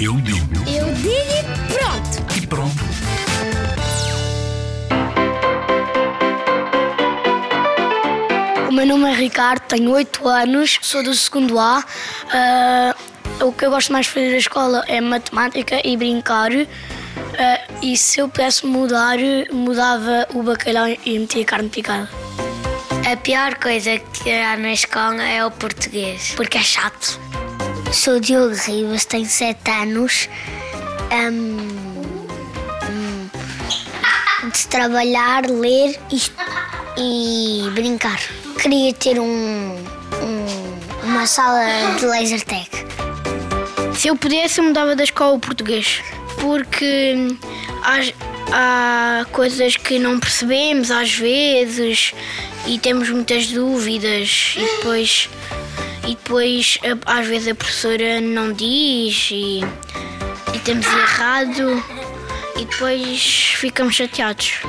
Eu digo Eu digo e pronto. e pronto. O meu nome é Ricardo, tenho 8 anos, sou do segundo A. Ah, o que eu gosto mais de fazer na escola é matemática e brincar. Ah, e se eu pudesse mudar, mudava o bacalhau e metia carne picada. A pior coisa que há na escola é o português. Porque é chato. Sou Diogo Rivas, tenho 7 anos. Hum, hum, de trabalhar, ler e, e brincar. Queria ter um, um- uma sala de laser tag. Se eu pudesse, eu mudava da escola o português. Porque há, há coisas que não percebemos às vezes e temos muitas dúvidas e depois, e depois às vezes a professora não diz e, e temos errado e depois ficamos chateados.